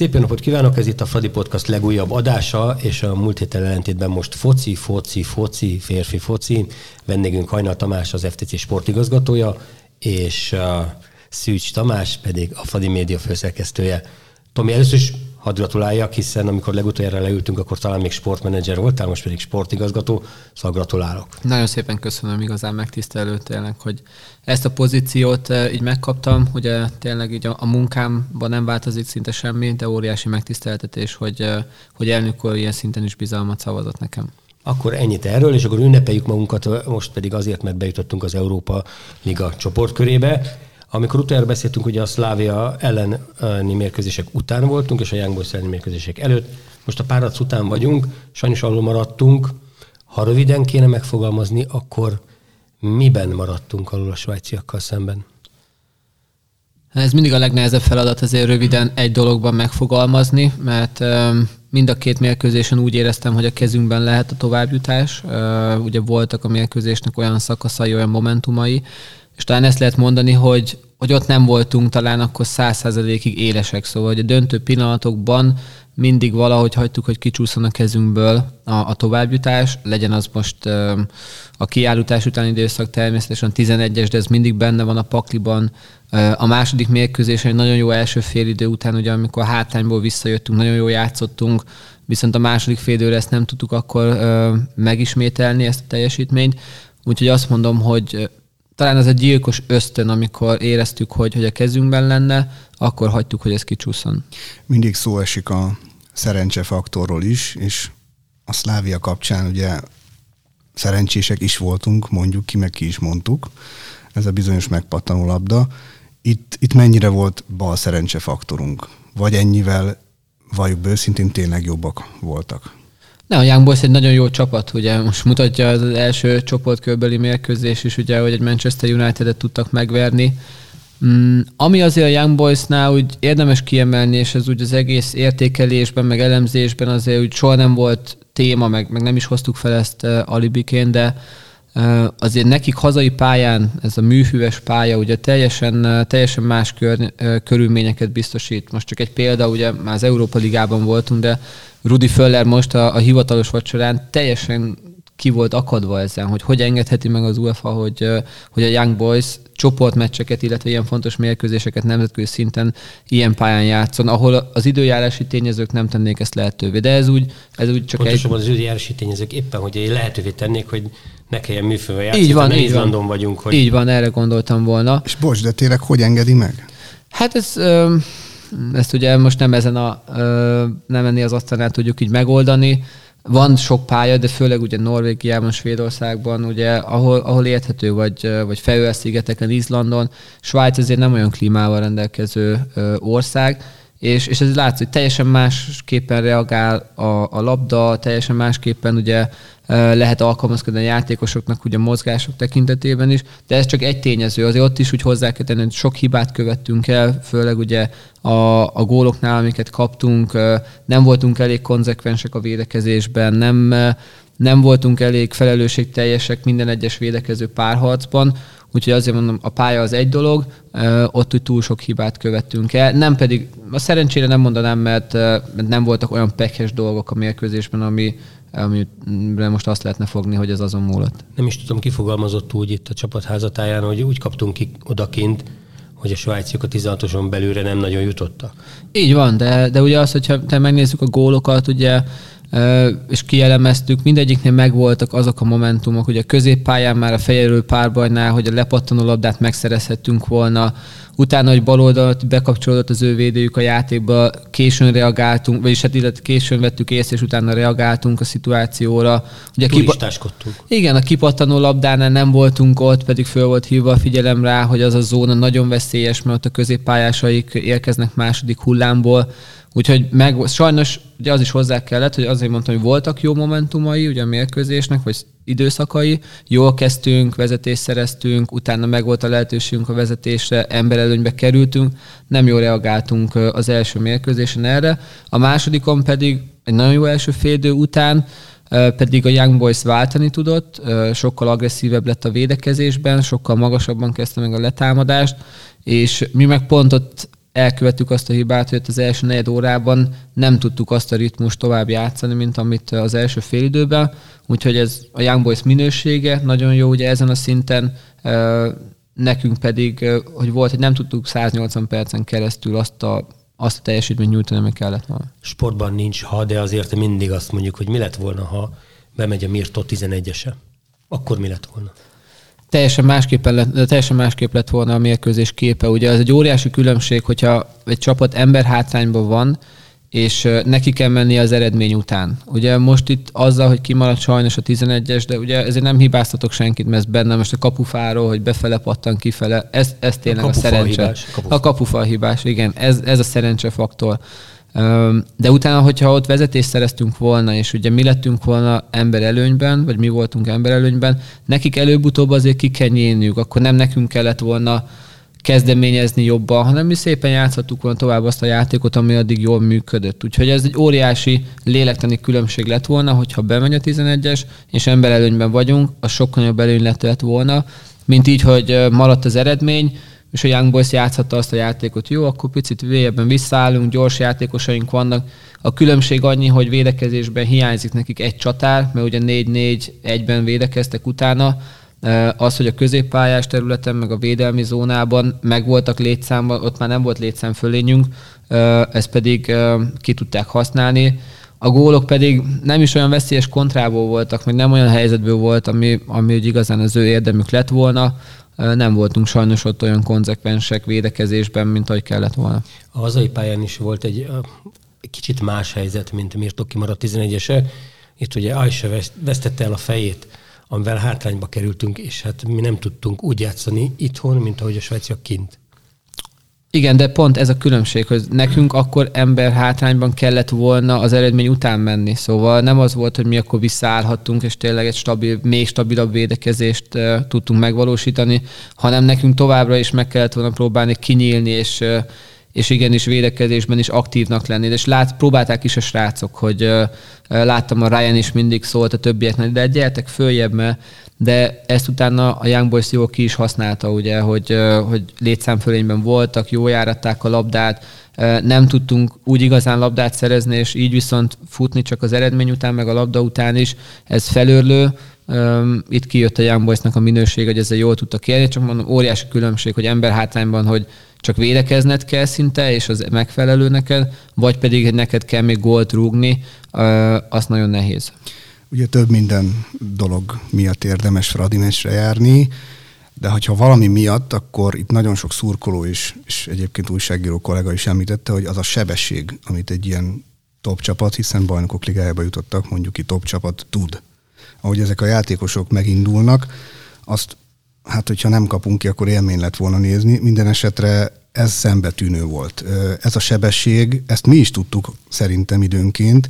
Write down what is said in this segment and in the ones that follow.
Szép jó napot kívánok, ez itt a Fradi Podcast legújabb adása, és a múlt héten ellentétben most foci, foci, foci, férfi foci. Vendégünk Hajnal Tamás, az FTC sportigazgatója, és uh, Szűcs Tamás pedig a Fradi Média főszerkesztője. Tomi, először is hadd gratuláljak, hiszen amikor legutoljára leültünk, akkor talán még sportmenedzser voltál, most pedig sportigazgató, szóval gratulálok. Nagyon szépen köszönöm, igazán megtisztelő tényleg, hogy ezt a pozíciót eh, így megkaptam, ugye tényleg így a, a munkámban nem változik szinte semmi, de óriási megtiszteltetés, hogy, eh, hogy elnök úr ilyen szinten is bizalmat szavazott nekem. Akkor ennyit erről, és akkor ünnepeljük magunkat, most pedig azért, mert bejutottunk az Európa Liga csoportkörébe. Amikor utoljára beszéltünk, ugye a Szlávia elleni mérkőzések után voltunk, és a Young Boys elleni mérkőzések előtt. Most a párac után vagyunk, sajnos alul maradtunk. Ha röviden kéne megfogalmazni, akkor miben maradtunk alul a svájciakkal szemben? Ez mindig a legnehezebb feladat azért röviden egy dologban megfogalmazni, mert mind a két mérkőzésen úgy éreztem, hogy a kezünkben lehet a továbbjutás. Ugye voltak a mérkőzésnek olyan szakaszai, olyan momentumai, és talán ezt lehet mondani, hogy, hogy ott nem voltunk talán akkor száz százalékig élesek, szóval hogy a döntő pillanatokban mindig valahogy hagytuk, hogy kicsúszon a kezünkből a, a továbbjutás, legyen az most a kiállítás utáni időszak természetesen 11-es, de ez mindig benne van a pakliban. A második mérkőzés egy nagyon jó első félidő után, ugye amikor a hátányból visszajöttünk, nagyon jól játszottunk, viszont a második félidőre ezt nem tudtuk akkor megismételni, ezt a teljesítményt. Úgyhogy azt mondom, hogy talán ez egy gyilkos ösztön, amikor éreztük, hogy, hogy a kezünkben lenne, akkor hagytuk, hogy ez kicsúszon. Mindig szó esik a szerencsefaktorról is, és a Szlávia kapcsán ugye szerencsések is voltunk, mondjuk ki, meg ki is mondtuk. Ez a bizonyos megpattanó labda. Itt, itt mennyire volt bal szerencsefaktorunk? Vagy ennyivel, valljuk be őszintén, tényleg jobbak voltak? Ne, a Young Boys egy nagyon jó csapat, ugye most mutatja az első csoportkörbeli mérkőzés is, ugye, hogy egy Manchester United-et tudtak megverni. Mm, ami azért a Young Boysnál úgy érdemes kiemelni, és ez úgy az egész értékelésben, meg elemzésben azért úgy soha nem volt téma, meg, meg nem is hoztuk fel ezt uh, alibiként, de azért nekik hazai pályán, ez a műhűves pálya, ugye teljesen, teljesen más kör, körülményeket biztosít. Most csak egy példa, ugye már az Európa Ligában voltunk, de Rudi Föller most a, a hivatalos vacsorán teljesen ki volt akadva ezen, hogy hogy engedheti meg az UEFA, hogy, hogy a Young Boys csoportmeccseket, illetve ilyen fontos mérkőzéseket nemzetközi szinten ilyen pályán játszon, ahol az időjárási tényezők nem tennék ezt lehetővé. De ez úgy, ez úgy csak Pontosabban egy... az időjárási tényezők éppen, hogy lehetővé tennék, hogy ne kelljen műfővel játszani, így van, így van. vagyunk. Hogy... Így van, erre gondoltam volna. És bocs, de tényleg hogy engedi meg? Hát ez... Ö ezt ugye most nem ezen a, nem enni az asztalnál tudjuk így megoldani. Van sok pálya, de főleg ugye Norvégiában, Svédországban, ugye, ahol, ahol érthető, vagy, vagy Fejőel-szigeteken, Izlandon. Svájc azért nem olyan klímával rendelkező ország, és, és ez látszik, hogy teljesen másképpen reagál a, a labda, teljesen másképpen ugye lehet alkalmazkodni a játékosoknak ugye a mozgások tekintetében is, de ez csak egy tényező, azért ott is úgy hozzá kell tenni, hogy sok hibát követtünk el, főleg ugye a, a góloknál, amiket kaptunk, nem voltunk elég konzekvensek a védekezésben, nem, nem voltunk elég felelősségteljesek minden egyes védekező párharcban, Úgyhogy azért mondom, a pálya az egy dolog, ott úgy túl sok hibát követtünk el. Nem pedig, a szerencsére nem mondanám, mert, mert nem voltak olyan pekes dolgok a mérkőzésben, ami, amire most azt lehetne fogni, hogy ez azon múlott. Nem is tudom, kifogalmazott úgy itt a csapat házatáján, hogy úgy kaptunk ki odakint, hogy a svájciak a 16-oson belőle nem nagyon jutottak. Így van, de, de ugye az, hogyha te megnézzük a gólokat, ugye és kielemeztük, mindegyiknél megvoltak azok a momentumok, hogy a középpályán már a fejelő párbajnál, hogy a lepattanó labdát megszerezhettünk volna, utána, hogy bal oldalt bekapcsolódott az ő védőjük a játékba, későn reagáltunk, vagyis hát illetve későn vettük észre, és utána reagáltunk a szituációra. Ugye kipa- Igen, a kipattanó labdánál nem voltunk ott, pedig föl volt hívva a figyelem rá, hogy az a zóna nagyon veszélyes, mert ott a középpályásaik érkeznek második hullámból, Úgyhogy meg, sajnos ugye az is hozzá kellett, hogy azért mondtam, hogy voltak jó momentumai ugye a mérkőzésnek, vagy időszakai, jól kezdtünk, vezetést szereztünk, utána meg volt a lehetőségünk a vezetésre, emberelőnybe kerültünk, nem jól reagáltunk az első mérkőzésen erre. A másodikon pedig egy nagyon jó első félidő után pedig a Young Boys váltani tudott, sokkal agresszívebb lett a védekezésben, sokkal magasabban kezdte meg a letámadást, és mi meg pont ott elkövettük azt a hibát, hogy az első negyed órában nem tudtuk azt a ritmust tovább játszani, mint amit az első félidőben, úgyhogy ez a Young Boys minősége nagyon jó ugye ezen a szinten, nekünk pedig, hogy volt, hogy nem tudtuk 180 percen keresztül azt a azt a teljesítményt nyújtani, ami kellett volna. Sportban nincs ha, de azért mindig azt mondjuk, hogy mi lett volna, ha bemegy a Mirto 11-ese. Akkor mi lett volna? Teljesen másképp, lett, teljesen másképp lett volna a mérkőzés képe. Ugye ez egy óriási különbség, hogyha egy csapat ember hátrányban van, és neki kell menni az eredmény után. Ugye most itt azzal, hogy kimaradt sajnos a 11-es, de ugye ezért nem hibáztatok senkit, mert ez benne most a kapufáról, hogy befele pattan kifele, ez, ez tényleg a, a szerencse. Hibás, kapufa. A kapufa hibás, igen, ez, ez a szerencse faktor. De utána, hogyha ott vezetést szereztünk volna, és ugye mi lettünk volna ember előnyben, vagy mi voltunk ember előnyben, nekik előbb-utóbb azért ki kell nyílniuk, akkor nem nekünk kellett volna kezdeményezni jobban, hanem mi szépen játszhattuk volna tovább azt a játékot, ami addig jól működött. Úgyhogy ez egy óriási lélektani különbség lett volna, hogyha bemegy a 11-es, és ember előnyben vagyunk, az sokkal nagyobb előny lett volna, mint így, hogy maradt az eredmény, és a Young Boys játszhatta azt a játékot, jó, akkor picit vélyebben visszaállunk, gyors játékosaink vannak. A különbség annyi, hogy védekezésben hiányzik nekik egy csatár, mert ugye 4-4-1-ben védekeztek utána, az, hogy a középpályás területen, meg a védelmi zónában megvoltak létszámban, ott már nem volt létszám fölényünk, ezt pedig ki tudták használni. A gólok pedig nem is olyan veszélyes kontrából voltak, meg nem olyan helyzetből volt, ami, ami igazán az ő érdemük lett volna nem voltunk sajnos ott olyan konzekvensek védekezésben, mint ahogy kellett volna. A hazai pályán is volt egy, kicsit más helyzet, mint Mirtok kimaradt 11-ese. Itt ugye Ajse vesztette el a fejét, amivel hátrányba kerültünk, és hát mi nem tudtunk úgy játszani itthon, mint ahogy a svájciak kint. Igen, de pont ez a különbség, hogy nekünk akkor ember hátrányban kellett volna az eredmény után menni. Szóval nem az volt, hogy mi akkor visszaállhattunk, és tényleg egy stabil, még stabilabb védekezést uh, tudtunk megvalósítani, hanem nekünk továbbra is meg kellett volna próbálni kinyílni, és, uh, és igenis védekezésben is aktívnak lenni. És lát, próbálták is a srácok, hogy uh, láttam a Ryan is mindig szólt a többieknek, de gyertek följebb, mert de ezt utána a Young Boys jól ki is használta, ugye, hogy, hogy létszámfölényben voltak, jó járatták a labdát, nem tudtunk úgy igazán labdát szerezni, és így viszont futni csak az eredmény után, meg a labda után is, ez felőrlő, itt kijött a Young Boysnak a minőség, hogy ezzel jól tudtak élni, csak mondom, óriási különbség, hogy ember hátrányban, hogy csak védekezned kell szinte, és az megfelelő neked, vagy pedig neked kell még gólt rúgni, az nagyon nehéz. Ugye több minden dolog miatt érdemes Fradi meccsre járni, de hogyha valami miatt, akkor itt nagyon sok szurkoló is, és egyébként újságíró kollega is említette, hogy az a sebesség, amit egy ilyen top csapat, hiszen bajnokok ligájába jutottak, mondjuk ki top csapat tud. Ahogy ezek a játékosok megindulnak, azt, hát hogyha nem kapunk ki, akkor élmény lett volna nézni. Minden esetre ez szembetűnő volt. Ez a sebesség, ezt mi is tudtuk szerintem időnként,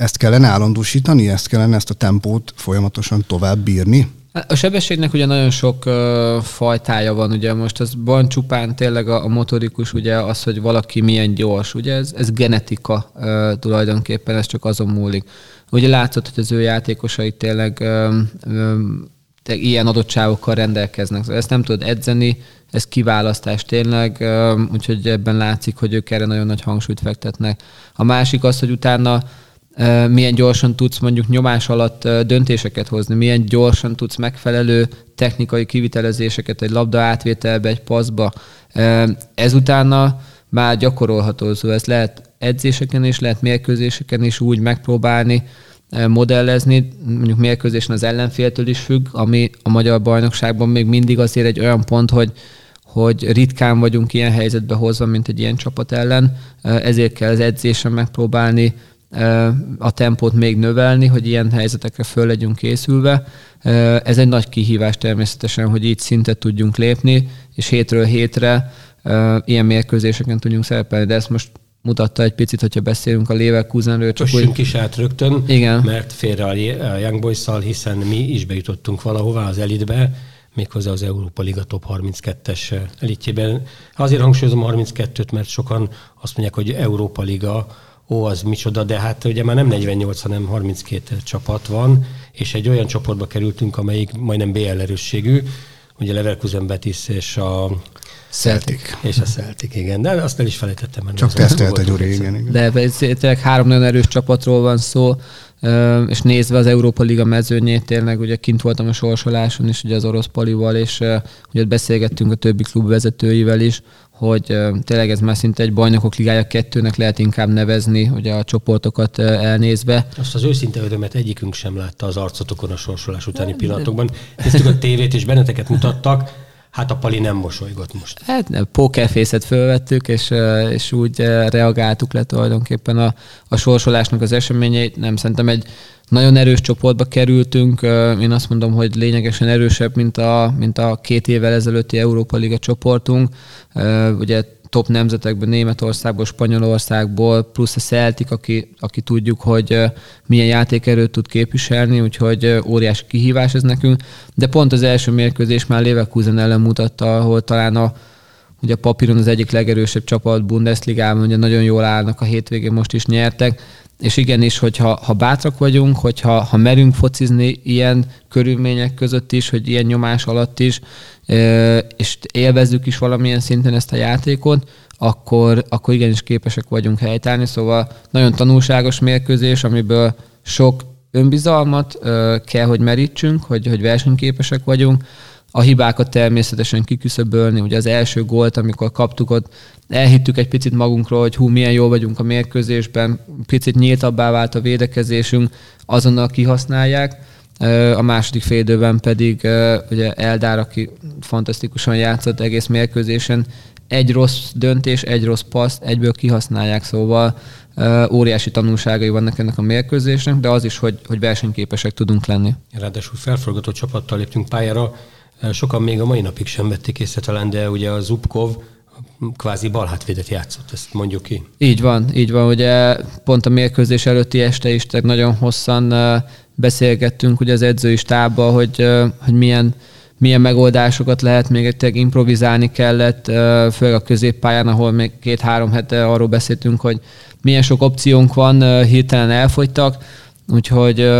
ezt kellene állandósítani, ezt kellene ezt a tempót folyamatosan tovább bírni? A sebességnek ugye nagyon sok uh, fajtája van, ugye most az van csupán tényleg a, a motorikus, ugye az, hogy valaki milyen gyors, ugye ez, ez genetika uh, tulajdonképpen, ez csak azon múlik. Ugye látszott, hogy az ő játékosai tényleg um, um, ilyen adottságokkal rendelkeznek. Ezt nem tudod edzeni, ez kiválasztás tényleg, úgyhogy ebben látszik, hogy ők erre nagyon nagy hangsúlyt fektetnek. A másik az, hogy utána milyen gyorsan tudsz mondjuk nyomás alatt döntéseket hozni, milyen gyorsan tudsz megfelelő technikai kivitelezéseket egy labda átvételbe, egy paszba. Ezutána már gyakorolható, szóval ezt lehet edzéseken is, lehet mérkőzéseken is úgy megpróbálni, modellezni, mondjuk mérkőzésen az ellenféltől is függ, ami a magyar bajnokságban még mindig azért egy olyan pont, hogy hogy ritkán vagyunk ilyen helyzetbe hozva, mint egy ilyen csapat ellen, ezért kell az edzésen megpróbálni a tempót még növelni, hogy ilyen helyzetekre föl legyünk készülve. Ez egy nagy kihívás természetesen, hogy így szintet tudjunk lépni, és hétről hétre ilyen mérkőzéseken tudjunk szerepelni, de ezt most mutatta egy picit, hogyha beszélünk a Leverkusenről. Csak úgy... is át rögtön, Igen. mert félre a Young boys hiszen mi is bejutottunk valahová az elitbe, méghozzá az Európa Liga top 32-es elitjében. Azért hangsúlyozom a 32-t, mert sokan azt mondják, hogy Európa Liga, ó, az micsoda, de hát ugye már nem 48, hanem 32 csapat van, és egy olyan csoportba kerültünk, amelyik majdnem BL erősségű, ugye Leverkusen Betis és a Celtic. És a Celtic, igen. De azt el is felejtettem. Mert Csak tesztelt a Gyuri, igen, igen. De ez tényleg három nagyon erős csapatról van szó, és nézve az Európa Liga mezőnyét, tényleg ugye kint voltam a sorsoláson is, ugye az orosz palival, és ugye ott beszélgettünk a többi klub vezetőivel is, hogy tényleg ez már szinte egy bajnokok ligája kettőnek lehet inkább nevezni, ugye a csoportokat elnézve. Azt az őszinte örömet egyikünk sem látta az arcotokon a sorsolás utáni pillanatokban. Néztük a tévét, és benneteket mutattak, hát a Pali nem mosolygott most. Hát nem, pokerfészet fölvettük, és, és úgy reagáltuk le tulajdonképpen a, a sorsolásnak az eseményeit. Nem szerintem egy nagyon erős csoportba kerültünk. Én azt mondom, hogy lényegesen erősebb, mint a, mint a két évvel ezelőtti Európa Liga csoportunk. Ugye top nemzetekben, Németországból, Spanyolországból, plusz a Celtic, aki, aki tudjuk, hogy milyen játékerőt tud képviselni, úgyhogy óriási kihívás ez nekünk. De pont az első mérkőzés már Leverkusen ellen mutatta, ahol talán a, ugye a papíron az egyik legerősebb csapat Bundesligában, ugye nagyon jól állnak a hétvégén, most is nyertek, és igenis, hogyha ha bátrak vagyunk, hogyha ha merünk focizni ilyen körülmények között is, hogy ilyen nyomás alatt is, és élvezzük is valamilyen szinten ezt a játékot, akkor, akkor igenis képesek vagyunk helytállni. Szóval nagyon tanulságos mérkőzés, amiből sok önbizalmat kell, hogy merítsünk, hogy, hogy versenyképesek vagyunk. A hibákat természetesen kiküszöbölni. Ugye az első gólt, amikor kaptuk ott, elhittük egy picit magunkról, hogy hú, milyen jól vagyunk a mérkőzésben, picit nyíltabbá vált a védekezésünk, azonnal kihasználják. A második félidőben pedig ugye Eldár, aki fantasztikusan játszott egész mérkőzésen, egy rossz döntés, egy rossz paszt egyből kihasználják, szóval óriási tanulságai vannak ennek a mérkőzésnek, de az is, hogy, hogy versenyképesek tudunk lenni. Ráadásul felforgatott csapattal léptünk pályára. Sokan még a mai napig sem vették észre talán, de ugye a Zubkov kvázi balhátvédet játszott, ezt mondjuk ki. Így van, így van. Ugye pont a mérkőzés előtti este is nagyon hosszan beszélgettünk ugye az edzői stábban, hogy, hogy milyen, milyen megoldásokat lehet, még tényleg improvizálni kellett, főleg a középpályán, ahol még két-három hete arról beszéltünk, hogy milyen sok opciónk van, hirtelen elfogytak, úgyhogy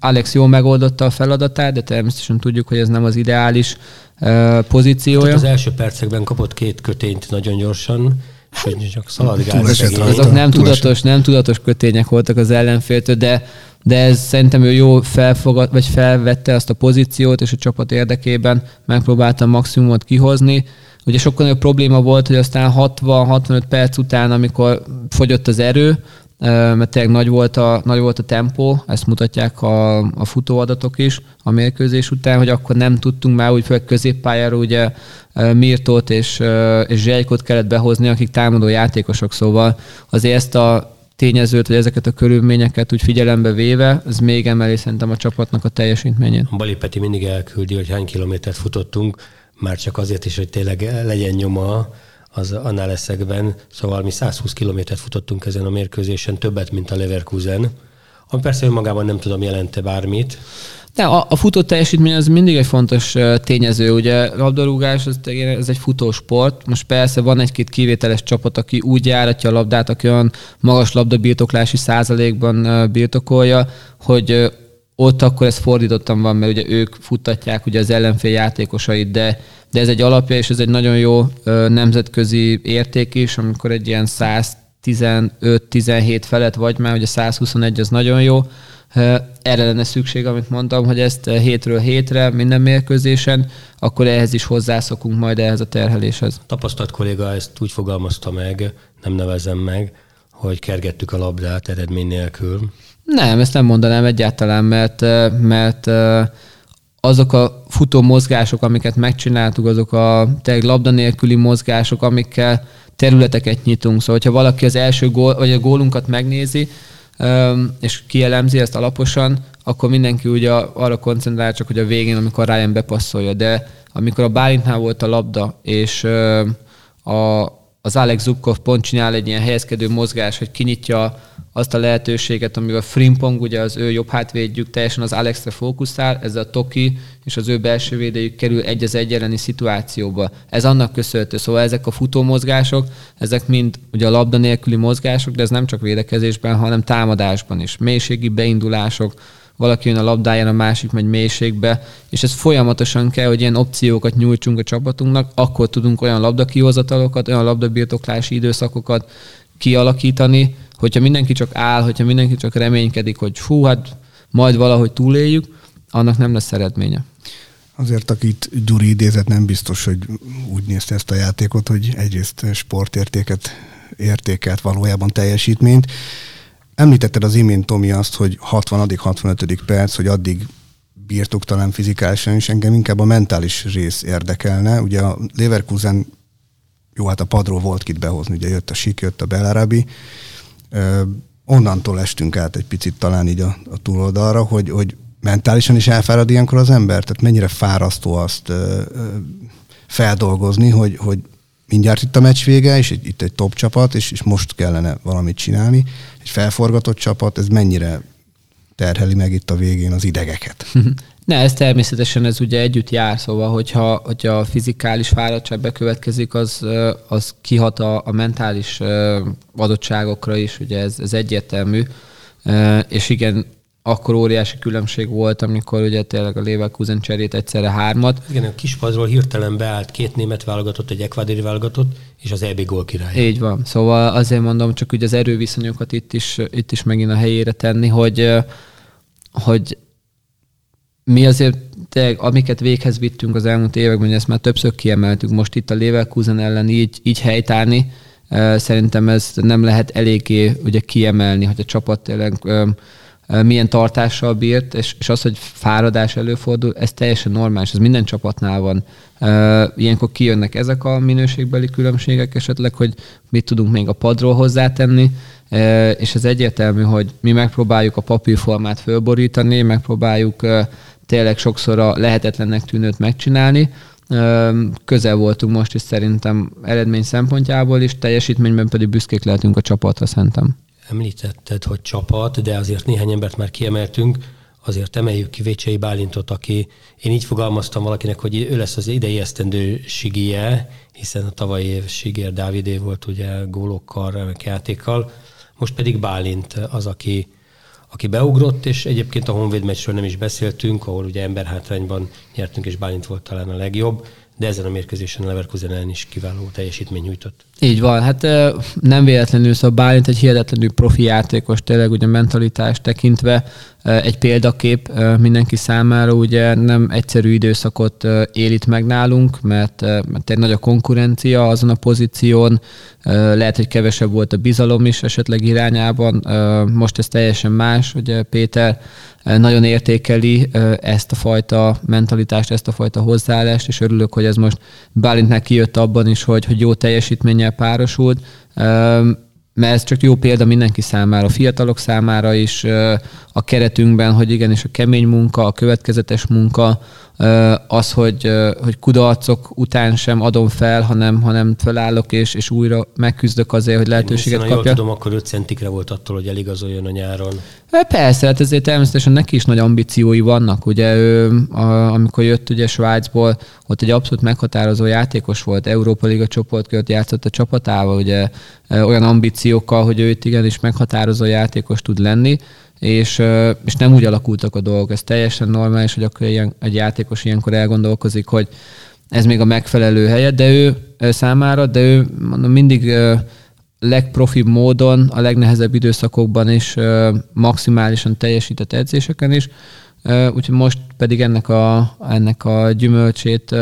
Alex jól megoldotta a feladatát, de természetesen tudjuk, hogy ez nem az ideális pozíciója. Tehát az első percekben kapott két kötényt nagyon gyorsan, hogy csak szaladgált. Azok nem Túl tudatos, nem tudatos kötények voltak az ellenféltől, de, de ez szerintem ő jó felfogad, vagy felvette azt a pozíciót, és a csapat érdekében megpróbálta a maximumot kihozni. Ugye sokkal nagyobb probléma volt, hogy aztán 60-65 perc után, amikor fogyott az erő, mert tényleg nagy volt a, nagy volt a tempó, ezt mutatják a, a futóadatok is a mérkőzés után, hogy akkor nem tudtunk már úgy, főleg középpályára ugye Mirtót és, és Zsejkot kellett behozni, akik támadó játékosok, szóval azért ezt a tényezőt, vagy ezeket a körülményeket úgy figyelembe véve, ez még emeli szerintem a csapatnak a teljesítményét. Bali Peti mindig elküldi, hogy hány kilométert futottunk, már csak azért is, hogy tényleg legyen nyoma az annál eszekben. Szóval mi 120 kilométert futottunk ezen a mérkőzésen, többet, mint a Leverkusen. Ami persze önmagában nem tudom jelente bármit. De a, a futó teljesítmény az mindig egy fontos tényező. Ugye labdarúgás, tényleg- ez egy futósport. Most persze van egy-két kivételes csapat, aki úgy járatja a labdát, aki olyan magas labdabirtoklási százalékban ö, birtokolja, hogy ott akkor ez fordítottan van, mert ugye ők futtatják ugye az ellenfél játékosait, de, de ez egy alapja, és ez egy nagyon jó nemzetközi érték is, amikor egy ilyen 115-17 felett vagy már, ugye 121 az nagyon jó, erre lenne szükség, amit mondtam, hogy ezt hétről hétre, minden mérkőzésen, akkor ehhez is hozzászokunk majd ehhez a terheléshez. Tapasztalt kolléga ezt úgy fogalmazta meg, nem nevezem meg, hogy kergettük a labdát eredmény nélkül. Nem, ezt nem mondanám egyáltalán, mert, mert azok a futó mozgások, amiket megcsináltuk, azok a tényleg labda nélküli mozgások, amikkel területeket nyitunk. Szóval, hogyha valaki az első gól, vagy a gólunkat megnézi, és kielemzi ezt alaposan, akkor mindenki ugye arra koncentrál csak, hogy a végén, amikor Ryan bepasszolja. De amikor a Bálintnál volt a labda, és a, az Alex Zubkov pont csinál egy ilyen helyezkedő mozgás, hogy kinyitja azt a lehetőséget, amivel Frimpong, ugye az ő jobb hátvédjük teljesen az Alexre fókuszál, ez a Toki és az ő belső védőjük kerül egy az egy elleni szituációba. Ez annak köszönhető. Szóval ezek a futómozgások, ezek mind ugye a labda nélküli mozgások, de ez nem csak védekezésben, hanem támadásban is. Mélységi beindulások, valaki jön a labdáján, a másik megy mélységbe, és ez folyamatosan kell, hogy ilyen opciókat nyújtsunk a csapatunknak, akkor tudunk olyan labdakihozatalokat, olyan labdabirtoklási időszakokat kialakítani, hogyha mindenki csak áll, hogyha mindenki csak reménykedik, hogy fú, hát majd valahogy túléljük, annak nem lesz eredménye. Azért, akit Gyuri idézett, nem biztos, hogy úgy nézte ezt a játékot, hogy egyrészt sportértéket értékelt valójában teljesítményt. Említetted az imént, Tomi, azt, hogy 60.-65. perc, hogy addig bírtuk talán fizikálisan, és engem inkább a mentális rész érdekelne. Ugye a Leverkusen, jó, hát a padról volt kit behozni, ugye jött a Sik, jött a Belarabi, onnantól estünk át egy picit talán így a, a túloldalra, hogy, hogy mentálisan is elfárad ilyenkor az ember? Tehát mennyire fárasztó azt ö, ö, feldolgozni, hogy, hogy mindjárt itt a meccs vége, és itt egy top csapat, és, és most kellene valamit csinálni. Egy felforgatott csapat, ez mennyire terheli meg itt a végén az idegeket? Ne, ez természetesen ez ugye együtt jár, szóval hogyha, hogyha a fizikális fáradtság bekövetkezik, az, az kihat a, a mentális adottságokra is, ugye ez, ez egyértelmű. És igen, akkor óriási különbség volt, amikor ugye tényleg a Leverkusen cserét egyszerre hármat. Igen, a kispadról hirtelen beállt két német válogatott, egy ekvádori válogatott, és az EB gól király. Így van. Szóval azért mondom, csak ugye az erőviszonyokat itt is, itt is megint a helyére tenni, hogy, hogy mi azért tényleg, amiket véghez vittünk az elmúlt években, ezt már többször kiemeltük, most itt a Leverkusen ellen így, így helytállni, szerintem ez nem lehet eléggé ugye kiemelni, hogy a csapat tényleg milyen tartással bírt, és, és az, hogy fáradás előfordul, ez teljesen normális, ez minden csapatnál van. Ilyenkor kijönnek ezek a minőségbeli különbségek esetleg, hogy mit tudunk még a padról hozzátenni, és ez egyértelmű, hogy mi megpróbáljuk a papírformát fölborítani, megpróbáljuk tényleg sokszor a lehetetlennek tűnőt megcsinálni, közel voltunk most is szerintem eredmény szempontjából is, teljesítményben pedig büszkék lehetünk a csapatra szerintem. Említetted, hogy csapat, de azért néhány embert már kiemeltünk, azért emeljük ki Vécsei Bálintot, aki én így fogalmaztam valakinek, hogy ő lesz az idei esztendő sigije, hiszen a tavalyi év sigér Dávidé volt ugye gólokkal, remek játékkal, most pedig Bálint az, aki, aki beugrott, és egyébként a Honvéd meccsről nem is beszéltünk, ahol ugye emberhátrányban nyertünk, és Bálint volt talán a legjobb de ezen a mérkőzésen Leverkusen ellen is kiváló teljesítmény nyújtott. Így van, hát nem véletlenül szóval Bálint egy hihetetlenül profi játékos, tényleg ugye mentalitást tekintve egy példakép mindenki számára, ugye nem egyszerű időszakot él itt meg nálunk, mert, mert egy nagy a konkurencia azon a pozíción, lehet, hogy kevesebb volt a bizalom is esetleg irányában, most ez teljesen más, ugye Péter nagyon értékeli ezt a fajta mentalitást, ezt a fajta hozzáállást, és örülök, hogy ez most Bálintnek kijött abban is, hogy, hogy jó teljesítménnyel párosult. Mert ez csak jó példa mindenki számára, a fiatalok számára is, a keretünkben, hogy igenis a kemény munka, a következetes munka, az, hogy, hogy kudarcok után sem adom fel, hanem, hanem felállok és, és újra megküzdök azért, hogy lehetőséget kapja. jól tudom, akkor 5 centikre volt attól, hogy eligazoljon a nyáron. Persze, hát ezért természetesen neki is nagy ambíciói vannak. Ugye ő, amikor jött ugye Svájcból, ott egy abszolút meghatározó játékos volt, Európa Liga csoportkört játszott a csapatával, ugye olyan ambíciókkal, hogy ő itt igenis meghatározó játékos tud lenni és, és nem úgy alakultak a dolgok. Ez teljesen normális, hogy akkor ilyen, egy játékos ilyenkor elgondolkozik, hogy ez még a megfelelő helye, de ő számára, de ő mondom, mindig legprofibb módon, a legnehezebb időszakokban is maximálisan teljesített edzéseken is, úgyhogy most pedig ennek a, ennek a gyümölcsét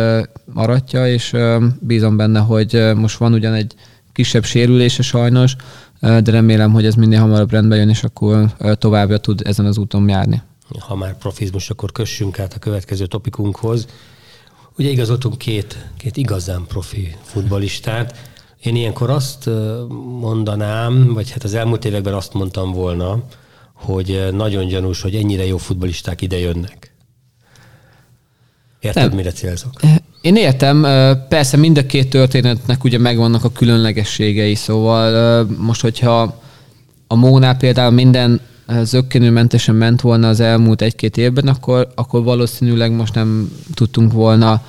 aratja, és bízom benne, hogy most van ugyan egy kisebb sérülése sajnos, de remélem, hogy ez minél hamarabb rendbe jön, és akkor továbbra tud ezen az úton járni. Ha már profizmus, akkor kössünk át a következő topikunkhoz. Ugye igazoltunk két, két igazán profi futbalistát. Én ilyenkor azt mondanám, vagy hát az elmúlt években azt mondtam volna, hogy nagyon gyanús, hogy ennyire jó futbalisták ide jönnek. Érted, Nem. mire célzok? Én értem, persze mind a két történetnek ugye megvannak a különlegességei, szóval most, hogyha a Mónál például minden zöggenőmentesen ment volna az elmúlt egy-két évben, akkor, akkor valószínűleg most nem tudtunk volna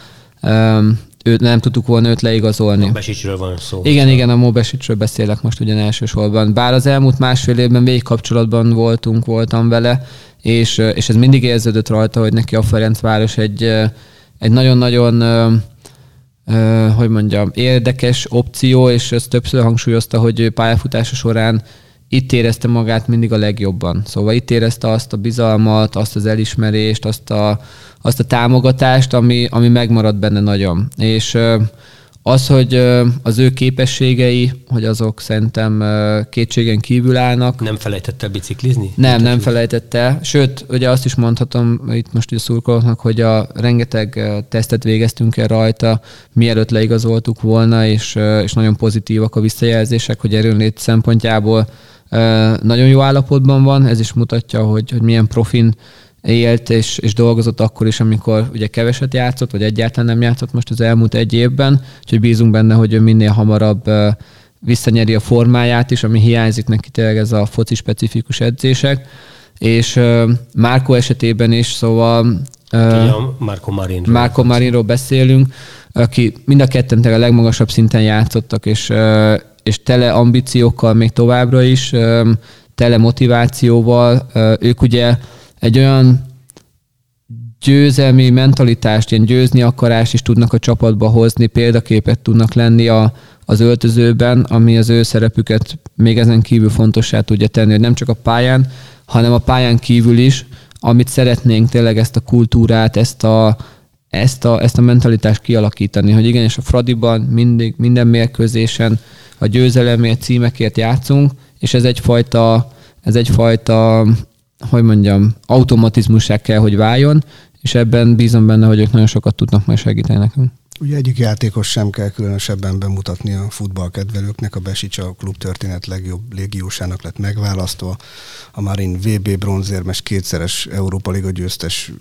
őt nem tudtuk volna őt leigazolni. Mobesicsről van szó. Igen, igen, a Mobesicsről beszélek most ugyan elsősorban. Bár az elmúlt másfél évben végig kapcsolatban voltunk, voltam vele, és, és ez mindig érződött rajta, hogy neki a Ferencváros egy, egy nagyon-nagyon hogy mondjam, érdekes opció, és ezt többször hangsúlyozta, hogy pályafutása során itt érezte magát mindig a legjobban. Szóval itt érezte azt a bizalmat, azt az elismerést, azt a, azt a támogatást, ami, ami megmaradt benne nagyon. És az, hogy az ő képességei, hogy azok szerintem kétségen kívül állnak. Nem felejtette biciklizni? Nem, nem felejtette. Sőt, ugye azt is mondhatom itt most a szurkolóknak, hogy a rengeteg tesztet végeztünk el rajta, mielőtt leigazoltuk volna, és, és nagyon pozitívak a visszajelzések, hogy erőnlét szempontjából nagyon jó állapotban van. Ez is mutatja, hogy, hogy milyen profin élt és, és dolgozott akkor is, amikor ugye keveset játszott, vagy egyáltalán nem játszott most az elmúlt egy évben, úgyhogy bízunk benne, hogy ő minél hamarabb visszanyeri a formáját is, ami hiányzik neki tényleg ez a foci specifikus edzések. És Márko esetében is, szóval Márko Marinról. Márko Marinról beszélünk, aki mind a ketten a legmagasabb szinten játszottak, és, és tele ambíciókkal még továbbra is, tele motivációval. Ők ugye egy olyan győzelmi mentalitást, ilyen győzni akarást is tudnak a csapatba hozni, példaképet tudnak lenni a, az öltözőben, ami az ő szerepüket még ezen kívül fontossá tudja tenni, hogy nem csak a pályán, hanem a pályán kívül is, amit szeretnénk tényleg ezt a kultúrát, ezt a, ezt a, ezt a mentalitást kialakítani, hogy igenis a Fradiban mindig, minden mérkőzésen a győzelemért, címekért játszunk, és ez egyfajta, ez egyfajta hogy mondjam, automatizmussá kell, hogy váljon, és ebben bízom benne, hogy ők nagyon sokat tudnak majd segíteni nekünk. Ugye egyik játékos sem kell különösebben bemutatni a futballkedvelőknek. A Besics a klub történet legjobb légiósának lett megválasztva. A Marin VB bronzérmes, kétszeres Európa Liga győztes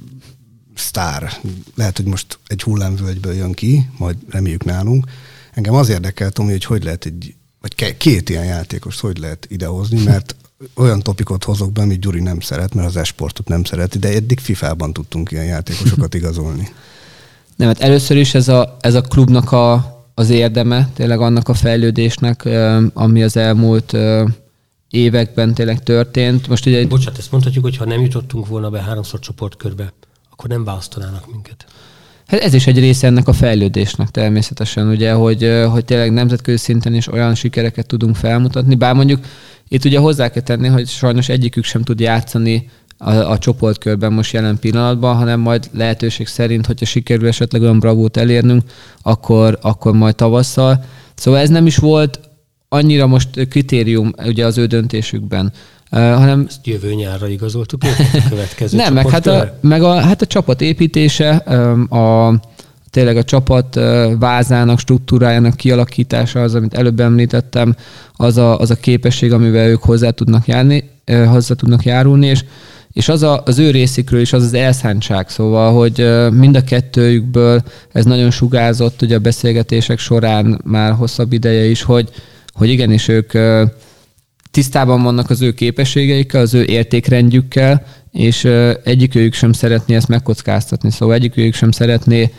sztár. Lehet, hogy most egy hullámvölgyből jön ki, majd reméljük nálunk. Engem az érdekel, Tomi, hogy hogy lehet egy, vagy két ilyen játékos hogy lehet idehozni, mert olyan topikot hozok be, amit Gyuri nem szeret, mert az esportot nem szereti, de eddig FIFA-ban tudtunk ilyen játékosokat igazolni. Nem, hát először is ez a, ez a klubnak a, az érdeme, tényleg annak a fejlődésnek, ami az elmúlt években tényleg történt. Most ugye... Bocsát, ezt mondhatjuk, hogy ha nem jutottunk volna be háromszor csoportkörbe, akkor nem választanának minket. Hát ez is egy része ennek a fejlődésnek természetesen, ugye, hogy, hogy tényleg nemzetközi szinten is olyan sikereket tudunk felmutatni, bár mondjuk itt ugye hozzá kell tenni, hogy sajnos egyikük sem tud játszani a, a csoportkörben most jelen pillanatban, hanem majd lehetőség szerint, hogyha sikerül esetleg olyan bravót elérnünk, akkor, akkor majd tavasszal. Szóval ez nem is volt annyira most kritérium ugye az ő döntésükben. Hanem... Ezt jövő nyárra igazoltuk a következő Nem, meg hát a, meg a, hát a csapat építése, a, tényleg a csapat vázának, struktúrájának kialakítása az, amit előbb említettem, az a, az a képesség, amivel ők hozzá tudnak járni, hozzá tudnak járulni, és, és az a, az ő részükről is az az elszántság, szóval, hogy mind a kettőjükből ez nagyon sugázott ugye a beszélgetések során már hosszabb ideje is, hogy, hogy igenis ők tisztában vannak az ő képességeikkel, az ő értékrendjükkel, és egyikőjük sem szeretné ezt megkockáztatni, szóval egyikőjük sem szeretné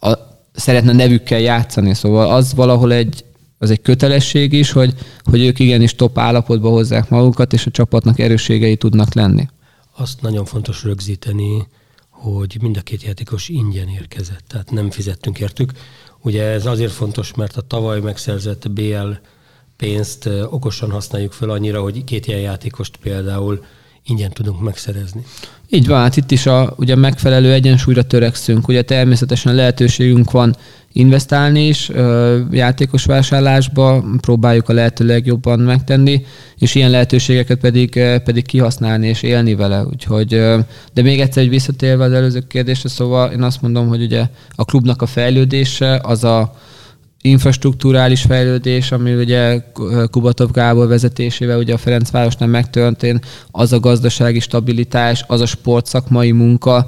a, szeretne nevükkel játszani, szóval az valahol egy, az egy kötelesség is, hogy, hogy ők igenis top állapotba hozzák magukat, és a csapatnak erősségei tudnak lenni. Azt nagyon fontos rögzíteni, hogy mind a két játékos ingyen érkezett, tehát nem fizettünk értük. Ugye ez azért fontos, mert a tavaly megszerzett BL pénzt okosan használjuk fel annyira, hogy két ilyen játékost például ingyen tudunk megszerezni. Így van, hát itt is a ugye megfelelő egyensúlyra törekszünk. Ugye természetesen lehetőségünk van investálni is játékos vásárlásba, próbáljuk a lehető legjobban megtenni, és ilyen lehetőségeket pedig, pedig kihasználni és élni vele. Úgyhogy, de még egyszer egy visszatérve az előző kérdésre, szóval én azt mondom, hogy ugye a klubnak a fejlődése az a, infrastruktúrális fejlődés, ami ugye Kubatov Gábor vezetésével ugye a Ferencvárosnál megtörtént, az a gazdasági stabilitás, az a sportszakmai munka,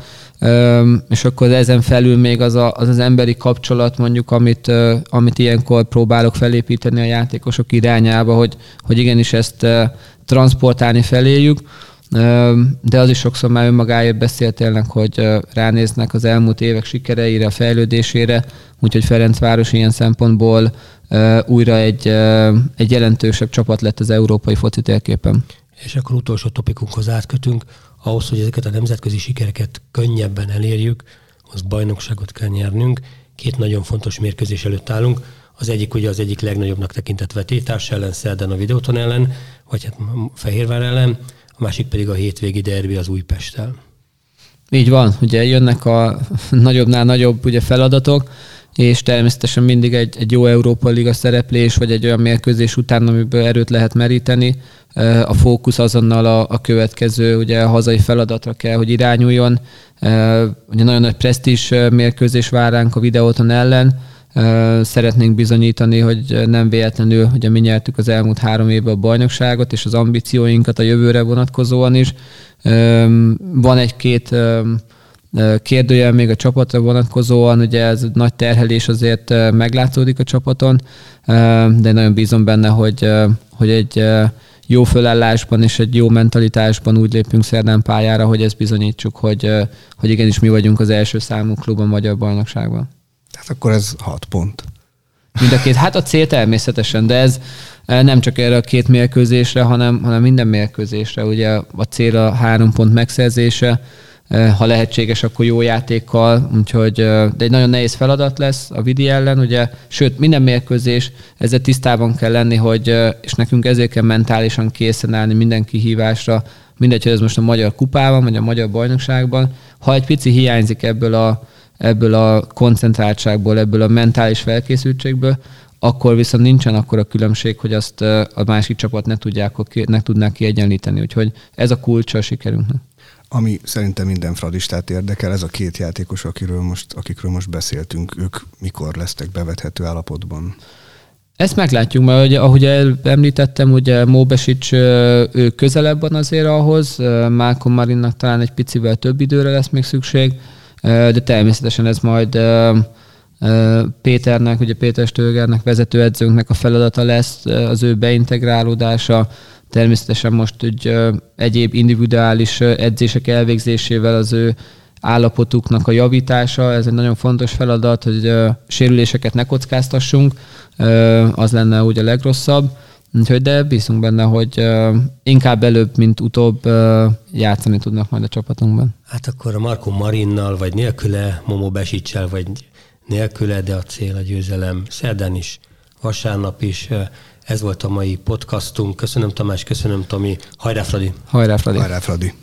és akkor ezen felül még az, a, az az emberi kapcsolat mondjuk, amit, amit ilyenkor próbálok felépíteni a játékosok irányába, hogy, hogy igenis ezt transportálni feléjük, de az is sokszor már önmagáért beszélt tényleg, hogy ránéznek az elmúlt évek sikereire, a fejlődésére, úgyhogy Ferencváros ilyen szempontból újra egy, egy jelentősebb csapat lett az európai foci térképen. És akkor utolsó topikunkhoz átkötünk, ahhoz, hogy ezeket a nemzetközi sikereket könnyebben elérjük, az bajnokságot kell nyernünk. Két nagyon fontos mérkőzés előtt állunk. Az egyik ugye az egyik legnagyobbnak tekintett vetétárs ellen, Szerdán a Videóton ellen, vagy hát Fehérvár ellen, a másik pedig a hétvégi derbi az Újpesttel. Így van, ugye jönnek a nagyobbnál nagyobb ugye feladatok, és természetesen mindig egy, egy jó Európa Liga szereplés, vagy egy olyan mérkőzés után, amiből erőt lehet meríteni, a fókusz azonnal a, a következő, ugye a hazai feladatra kell, hogy irányuljon. Ugye nagyon nagy presztis mérkőzés vár ránk a videóton ellen, szeretnénk bizonyítani, hogy nem véletlenül, ugye mi nyertük az elmúlt három évben a bajnokságot, és az ambícióinkat a jövőre vonatkozóan is. Van egy-két kérdőjel még a csapatra vonatkozóan, ugye ez nagy terhelés azért meglátszódik a csapaton, de nagyon bízom benne, hogy, hogy egy jó fölállásban és egy jó mentalitásban úgy lépünk szerdán pályára, hogy ezt bizonyítsuk, hogy, hogy igenis mi vagyunk az első számú klub a magyar bajnokságban. Tehát akkor ez hat pont. Mind a két. Hát a cél természetesen, de ez nem csak erre a két mérkőzésre, hanem, hanem minden mérkőzésre. Ugye a cél a három pont megszerzése, ha lehetséges, akkor jó játékkal, úgyhogy de egy nagyon nehéz feladat lesz a Vidi ellen, ugye, sőt, minden mérkőzés, ezzel tisztában kell lenni, hogy, és nekünk ezért kell mentálisan készen állni minden kihívásra, mindegy, hogy ez most a magyar kupában, vagy a magyar bajnokságban, ha egy pici hiányzik ebből a, ebből a koncentráltságból, ebből a mentális felkészültségből, akkor viszont nincsen akkor a különbség, hogy azt a másik csapat ne, tudják, ne tudnák kiegyenlíteni. Úgyhogy ez a kulcsa a sikerünknek. Ami szerintem minden fradistát érdekel, ez a két játékos, akiről most, akikről most beszéltünk, ők mikor lesznek bevethető állapotban? Ezt meglátjuk, mert ugye, ahogy említettem, ugye Móbesics ő közelebb van azért ahhoz, Malcolm Marinnak talán egy picivel több időre lesz még szükség, de természetesen ez majd Péternek, ugye Péter Stögernek, vezetőedzőnknek a feladata lesz az ő beintegrálódása, Természetesen most egy egyéb individuális edzések elvégzésével az ő állapotuknak a javítása, ez egy nagyon fontos feladat, hogy sérüléseket ne kockáztassunk, az lenne úgy a legrosszabb. Úgyhogy de bízunk benne, hogy inkább előbb, mint utóbb játszani tudnak majd a csapatunkban. Hát akkor a Marko Marinnal, vagy nélküle, Momo Besicsel, vagy nélküle, de a cél a győzelem. Szerdán is, vasárnap is ez volt a mai podcastunk. Köszönöm Tamás, köszönöm Tomi. Hajrá Fradi! Hajrá Fradi! Hajrá Fradi!